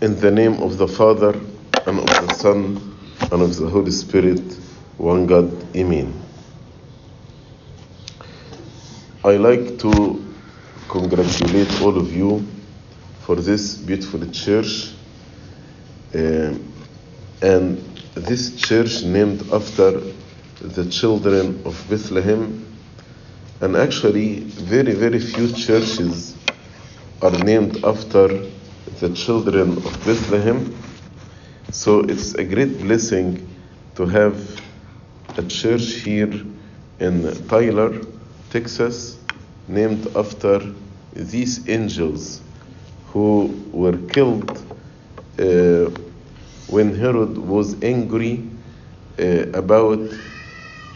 In the name of the Father, and of the Son, and of the Holy Spirit, one God, Amen. I like to congratulate all of you for this beautiful church. Uh, and this church named after the children of Bethlehem. And actually, very, very few churches are named after the children of Bethlehem. So it's a great blessing to have a church here in Tyler, Texas, named after these angels who were killed uh, when Herod was angry uh, about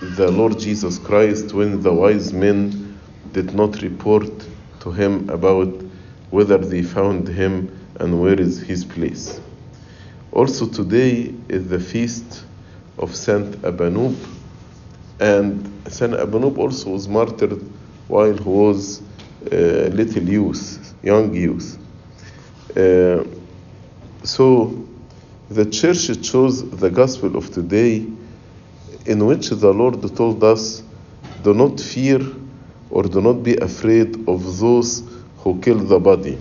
the Lord Jesus Christ when the wise men did not report to him about whether they found him and where is his place. Also, today is the feast of Saint Abanub, and Saint Abanub also was martyred while he was little youth, young youth. Uh, so, the church chose the gospel of today, in which the Lord told us, Do not fear or do not be afraid of those who kill the body.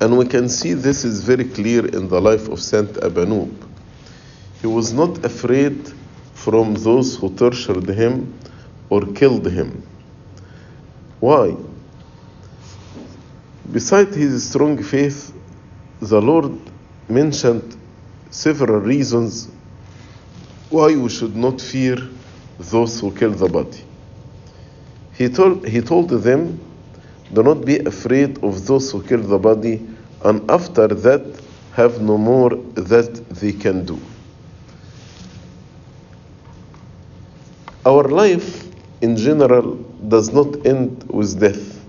And we can see this is very clear in the life of Saint Abanub. He was not afraid from those who tortured him or killed him. Why? Besides his strong faith, the Lord mentioned several reasons why we should not fear those who kill the body. He told, he told them, Do not be afraid of those who kill the body, and after that have no more that they can do. Our life in general does not end with death.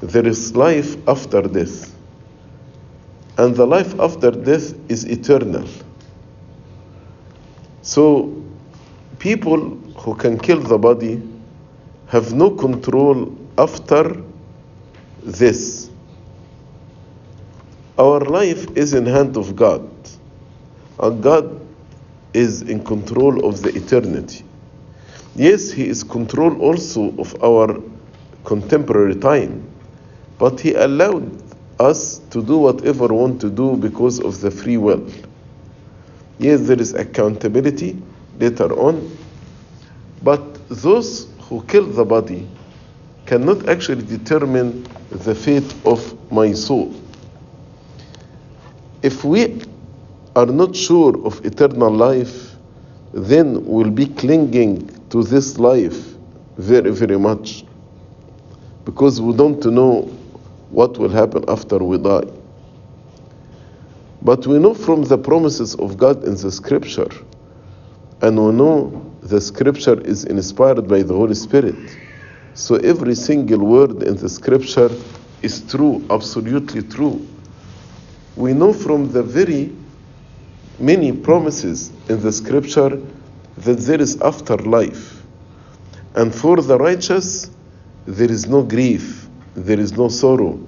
There is life after death. And the life after death is eternal. So, people who can kill the body have no control after this. Our life is in hand of God, and God is in control of the eternity. Yes, He is control also of our contemporary time, but He allowed us to do whatever we want to do because of the free will. Yes, there is accountability later on, but those who kill the body cannot actually determine the fate of my soul. If we are not sure of eternal life, then we'll be clinging to this life very, very much because we don't know what will happen after we die. But we know from the promises of God in the scripture, and we know the scripture is inspired by the Holy Spirit. So every single word in the scripture is true, absolutely true. We know from the very many promises in the scripture that there is afterlife. And for the righteous, there is no grief, there is no sorrow,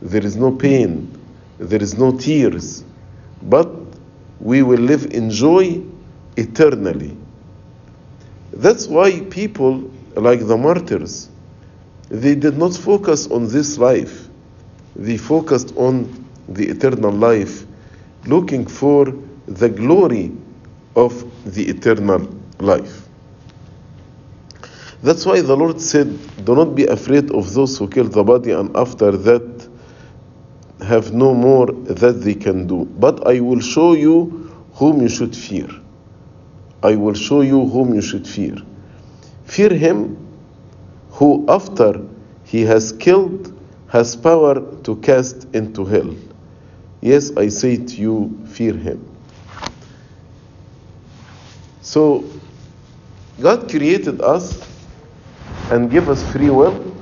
there is no pain, there is no tears, but we will live in joy eternally. That's why people like the martyrs, they did not focus on this life. They focused on the eternal life, looking for the glory of the eternal life. That's why the Lord said, Do not be afraid of those who kill the body, and after that have no more that they can do. But I will show you whom you should fear. I will show you whom you should fear. Fear him who, after he has killed, has power to cast into hell. Yes, I say to you, fear him. So, God created us and gave us free will,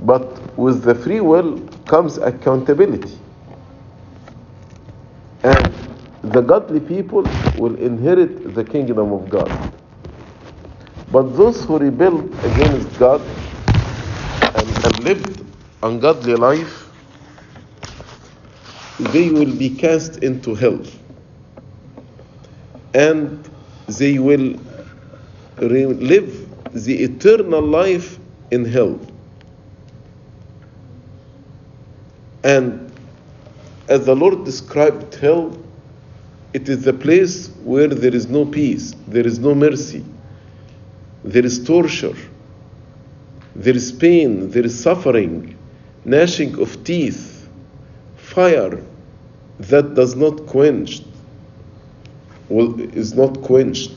but with the free will comes accountability. And the godly people will inherit the kingdom of God. But those who rebelled against God and, and lived ungodly life they will be cast into hell. And they will live the eternal life in hell. And as the Lord described hell, it is the place where there is no peace, there is no mercy, there is torture, there is pain, there is suffering, gnashing of teeth, fire that does not quench, well, is not quenched,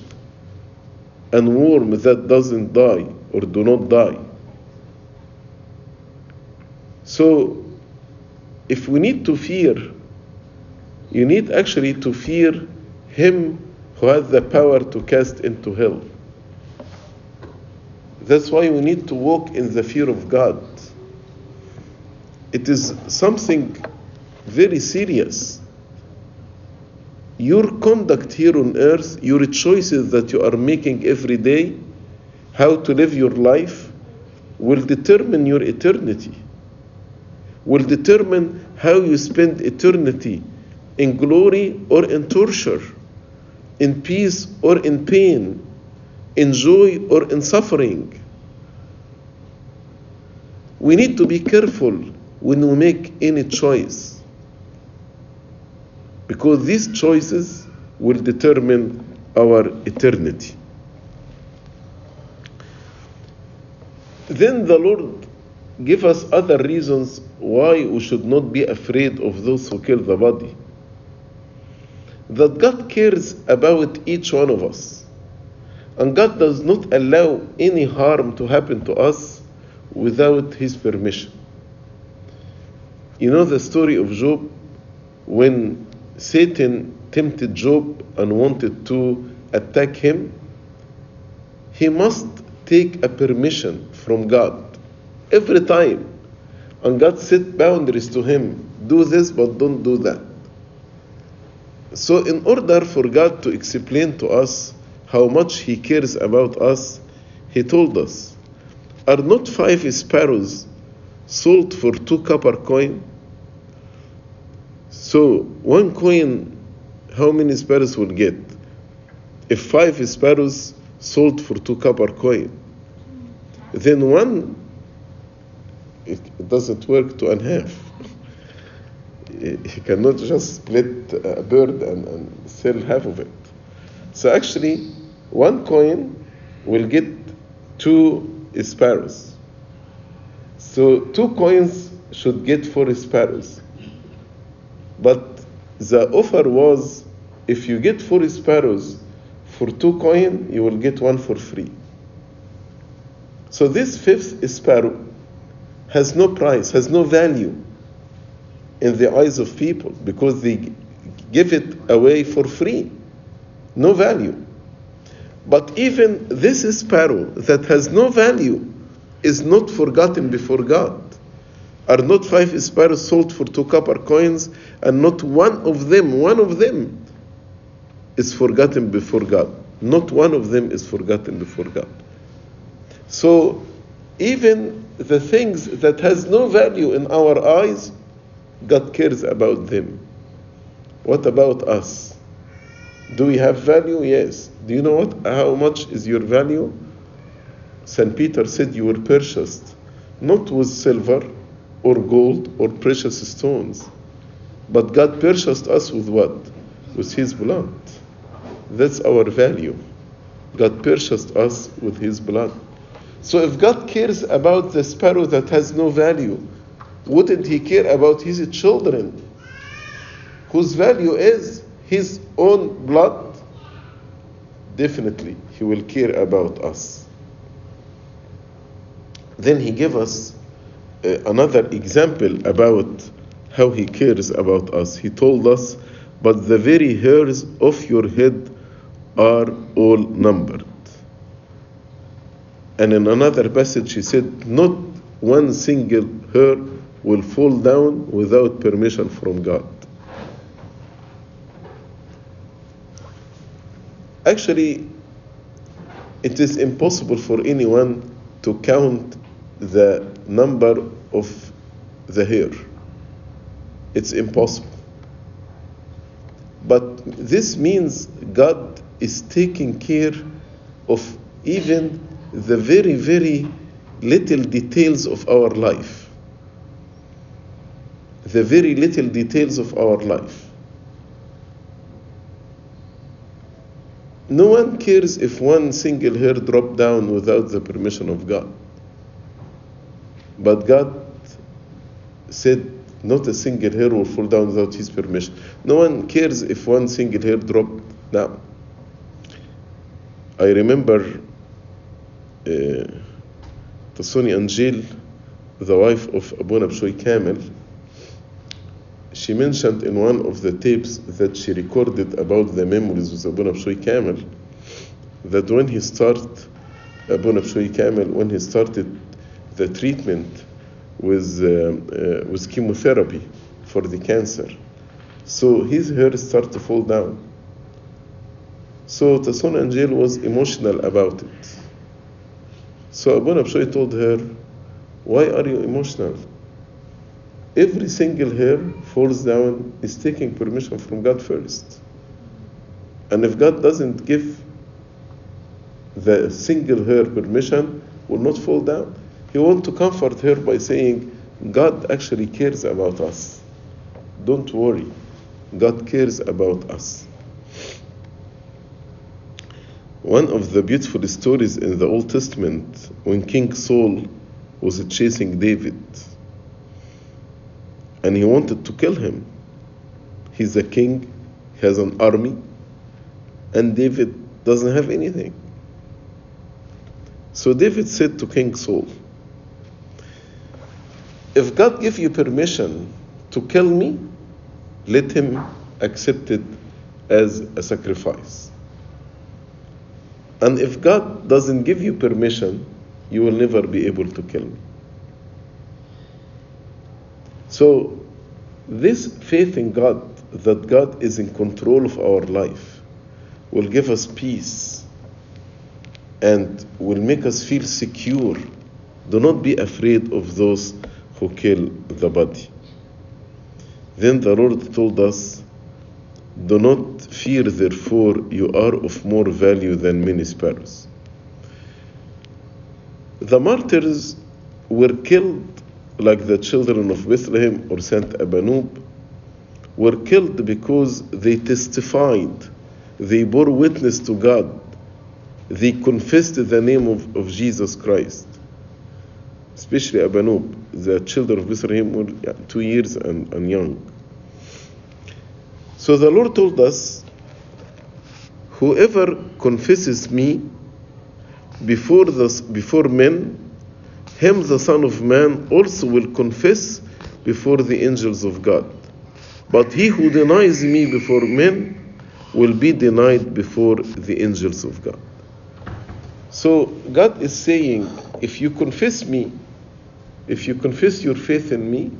and worm that doesn't die or do not die. So, if we need to fear, you need actually to fear Him who has the power to cast into hell. That's why we need to walk in the fear of God. It is something very serious. Your conduct here on earth, your choices that you are making every day, how to live your life, will determine your eternity, will determine how you spend eternity in glory or in torture, in peace or in pain, in joy or in suffering. We need to be careful when we make any choice because these choices will determine our eternity. Then the Lord give us other reasons why we should not be afraid of those who kill the body. That God cares about each one of us. And God does not allow any harm to happen to us without His permission. You know the story of Job when Satan tempted Job and wanted to attack him? He must take a permission from God every time. And God set boundaries to him do this, but don't do that. So, in order for God to explain to us how much He cares about us, He told us, Are not five sparrows sold for two copper coin? So, one coin, how many sparrows will get? If five sparrows sold for two copper coin, then one, it, it doesn't work a half. He cannot just split a bird and, and sell half of it. So actually, one coin will get two sparrows. So two coins should get four sparrows. But the offer was if you get four sparrows for two coin, you will get one for free. So this fifth sparrow has no price, has no value in the eyes of people because they give it away for free. No value. But even this sparrow that has no value is not forgotten before God. Are not five sparrows sold for two copper coins, and not one of them, one of them is forgotten before God. Not one of them is forgotten before God. So even the things that has no value in our eyes, God cares about them. What about us? Do we have value? Yes. Do you know what? How much is your value? St. Peter said you were purchased not with silver or gold or precious stones, but God purchased us with what? With His blood. That's our value. God purchased us with His blood. So if God cares about the sparrow that has no value, wouldn't He care about His children, whose value is His own blood? Definitely, He will care about us. Then He gave us another example about how He cares about us. He told us, But the very hairs of your head are all numbered. And in another passage, He said, Not one single hair will fall down without permission from God. Actually, it is impossible for anyone to count the number of the hair. It's impossible. But this means God is taking care of even the very, very little details of our life. The very little details of our life. No one cares if one single hair dropped down without the permission of God. But God said not a single hair will fall down without His permission. No one cares if one single hair dropped down. I remember uh, Tasoni Angel, the wife of Abu Bshoy Kamel, she mentioned in one of the tapes that she recorded about the memories with Abu Bshoy Kamel that when he started, Abu Bshoy Kamel, when he started the treatment with, uh, uh, with chemotherapy for the cancer, so his hair started to fall down. So Tasoni Angel was emotional about it. So Abu Nabshoy told her, Why are you emotional? Every single hair falls down is taking permission from God first. And if God doesn't give the single hair permission, will not fall down. He wants to comfort her by saying, God actually cares about us. Don't worry. God cares about us. One of the beautiful stories in the Old Testament when King Saul was chasing David and he wanted to kill him. He's a king, he has an army, and David doesn't have anything. So David said to King Saul, If God give you permission to kill me, let him accept it as a sacrifice. And if God doesn't give you permission, you will never be able to kill me. So, this faith in God, that God is in control of our life, will give us peace and will make us feel secure. Do not be afraid of those who kill the body. Then the Lord told us, Do not fear, therefore, you are of more value than many sparrows. The martyrs were killed like the children of Bethlehem or Saint Abanub, were killed because they testified, they bore witness to God, they confessed the name of, of Jesus Christ. Especially Abanub, the children of Bethlehem were two years and, and young. So the Lord told us, whoever confesses me before, the, before men, him the Son of Man also will confess before the angels of God. But he who denies me before men will be denied before the angels of God. So God is saying, if you confess me, if you confess your faith in me,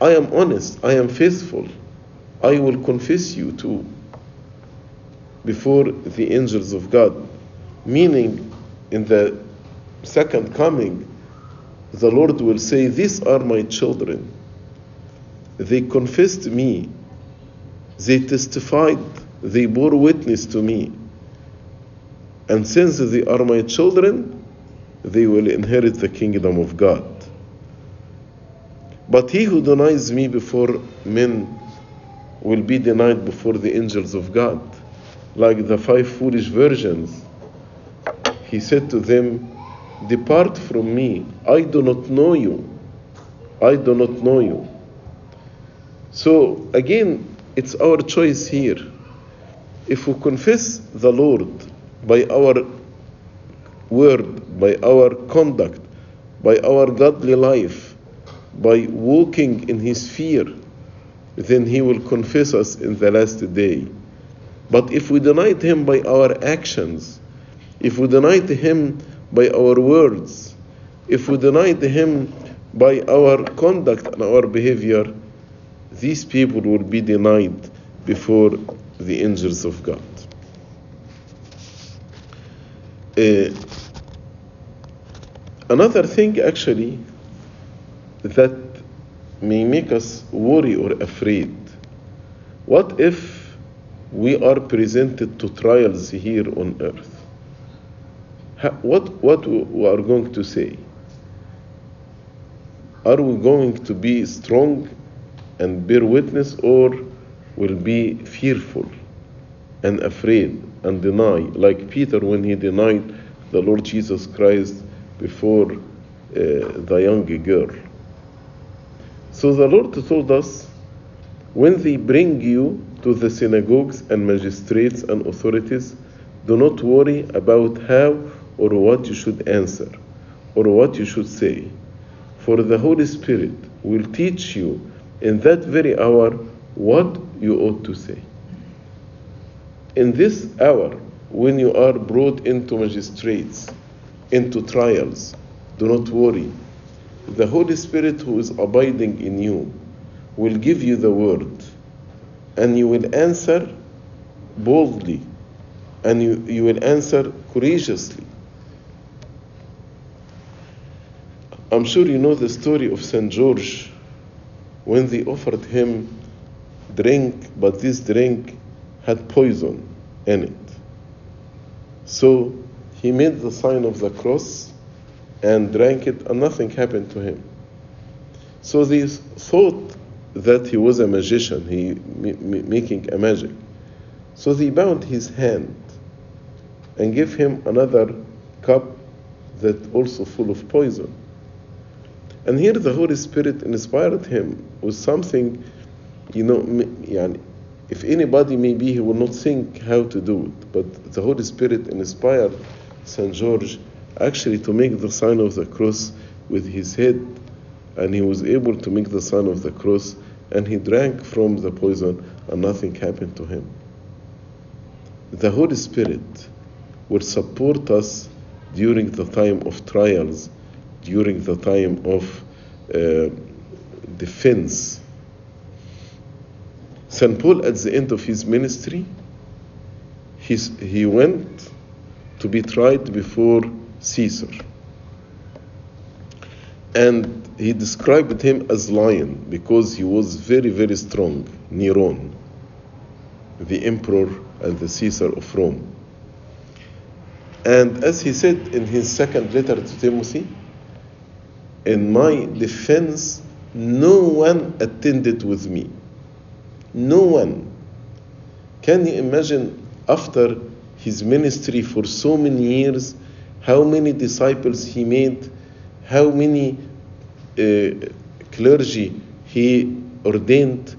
I am honest, I am faithful, I will confess you too before the angels of God. Meaning, in the second coming, the Lord will say, These are my children. They confessed me, they testified, they bore witness to me. And since they are my children, they will inherit the kingdom of God. But he who denies me before men will be denied before the angels of God. Like the five foolish virgins, he said to them, Depart from me, I do not know you. I do not know you. So, again, it's our choice here. If we confess the Lord by our word, by our conduct, by our godly life, by walking in His fear, then He will confess us in the last day. But if we denied Him by our actions, if we denied Him by our words, if we denied Him by our conduct and our behavior, these people will be denied before the angels of God. Uh, another thing, actually, that may make us worry or afraid What if we are presented to trials here on earth? What, what we are going to say? Are we going to be strong and bear witness, or will be fearful and afraid and deny, like Peter when he denied the Lord Jesus Christ before uh, the young girl? So the Lord told us when they bring you to the synagogues and magistrates and authorities, do not worry about how or what you should answer or what you should say, for the Holy Spirit will teach you in that very hour what you ought to say. In this hour, when you are brought into magistrates, into trials, do not worry. The Holy Spirit who is abiding in you will give you the word, and you will answer boldly, and you, you will answer courageously. I'm sure you know the story of St. George when they offered him drink, but this drink had poison in it. So he made the sign of the cross and drank it, and nothing happened to him. So they thought that he was a magician, he making a magic. So they bound his hand and gave him another cup that also full of poison. And here the Holy Spirit inspired him with something, you know, yani, if anybody maybe he will not think how to do it, but the Holy Spirit inspired St. George actually to make the sign of the cross with his head, and he was able to make the sign of the cross, and he drank from the poison, and nothing happened to him. The Holy Spirit will support us during the time of trials, during the time of uh, defense. St. Paul, at the end of his ministry, he's, he went to be tried before Caesar. And he described him as lion because he was very, very strong, Neron, the emperor and the Caesar of Rome. And as he said in his second letter to Timothy, in my defense, no one attended with me. No one. Can you imagine after his ministry for so many years, how many disciples he made, how many uh, clergy he ordained?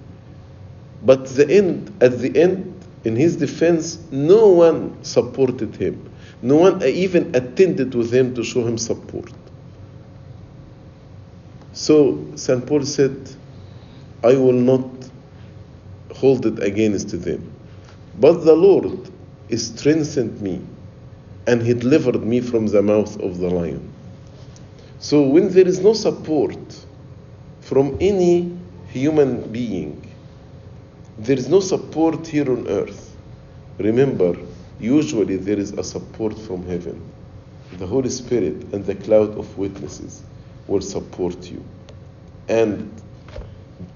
But the end, at the end, in his defense, no one supported him. No one even attended with him to show him support. So St. Paul said, I will not hold it against them. But the Lord strengthened me and he delivered me from the mouth of the lion. So when there is no support from any human being, there is no support here on earth. Remember, usually there is a support from heaven. The Holy Spirit and the cloud of witnesses will support you. And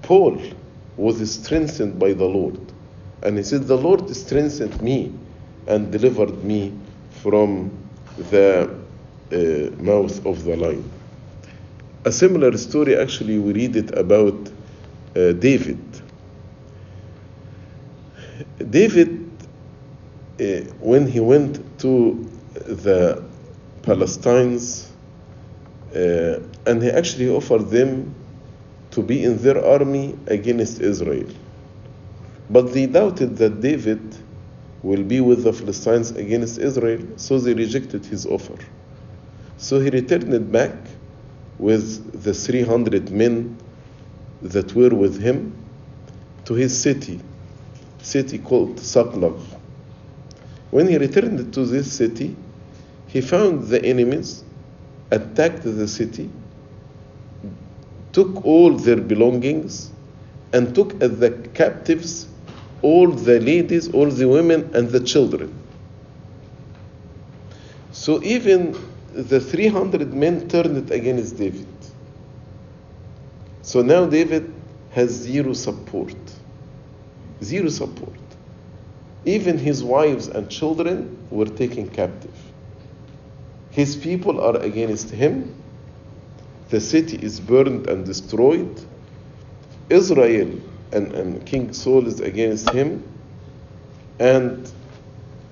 Paul was strengthened by the Lord. And he said, The Lord strengthened me and delivered me from the uh, mouth of the lion. A similar story, actually, we read it about uh, David. David, uh, when he went to the Palestinians, uh, and he actually offered them to be in their army against Israel. But they doubted that David will be with the Philistines against Israel, so they rejected his offer. So he returned back with the 300 men that were with him to his city, city called Ziklag. When he returned to this city, he found the enemies, attacked the city, took all their belongings, and took the captives all the ladies, all the women, and the children. So even the 300 men turned against David. So now David has zero support. zero support. Even his wives and children were taken captive. His people are against him. The city is burned and destroyed. Israel and, and King Saul is against him. And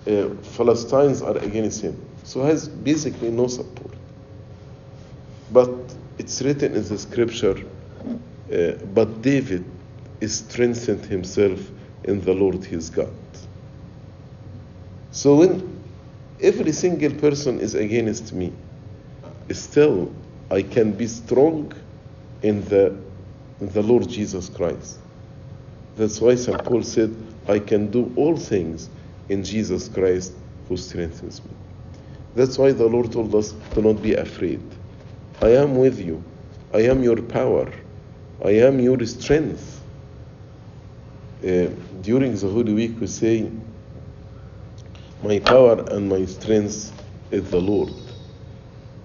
uh, Philistines are against him. So has basically no support. But it's written in the scripture, uh, but David strengthened himself in the Lord his God. So when every single person is against me, still I can be strong in the, in the Lord Jesus Christ. That's why St. Paul said, I can do all things in Jesus Christ who strengthens me. That's why the Lord told us to not be afraid. I am with you. I am your power. I am your strength. Uh, during the Holy Week, we say, My power and my strength is the Lord.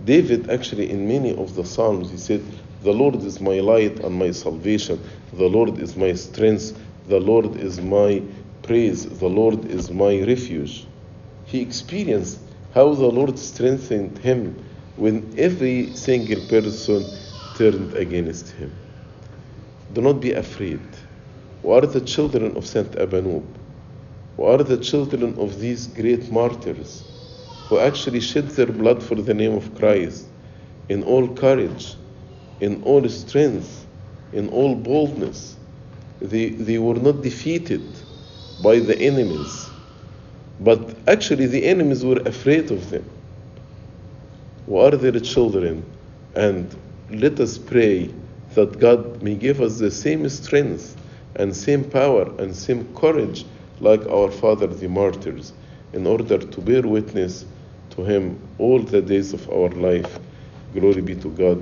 David, actually, in many of the Psalms, he said, The Lord is my light and my salvation. The Lord is my strength. The Lord is my praise. The Lord is my refuge. He experienced how the Lord strengthened him when every single person turned against him. Do not be afraid. We are the children of Saint Abanub. We are the children of these great martyrs who actually shed their blood for the name of Christ in all courage, in all strength, in all boldness. They, they were not defeated by the enemies, but actually the enemies were afraid of them. We are their children, and let us pray that God may give us the same strength and same power and same courage like our father the martyrs in order to bear witness to him all the days of our life. Glory be to God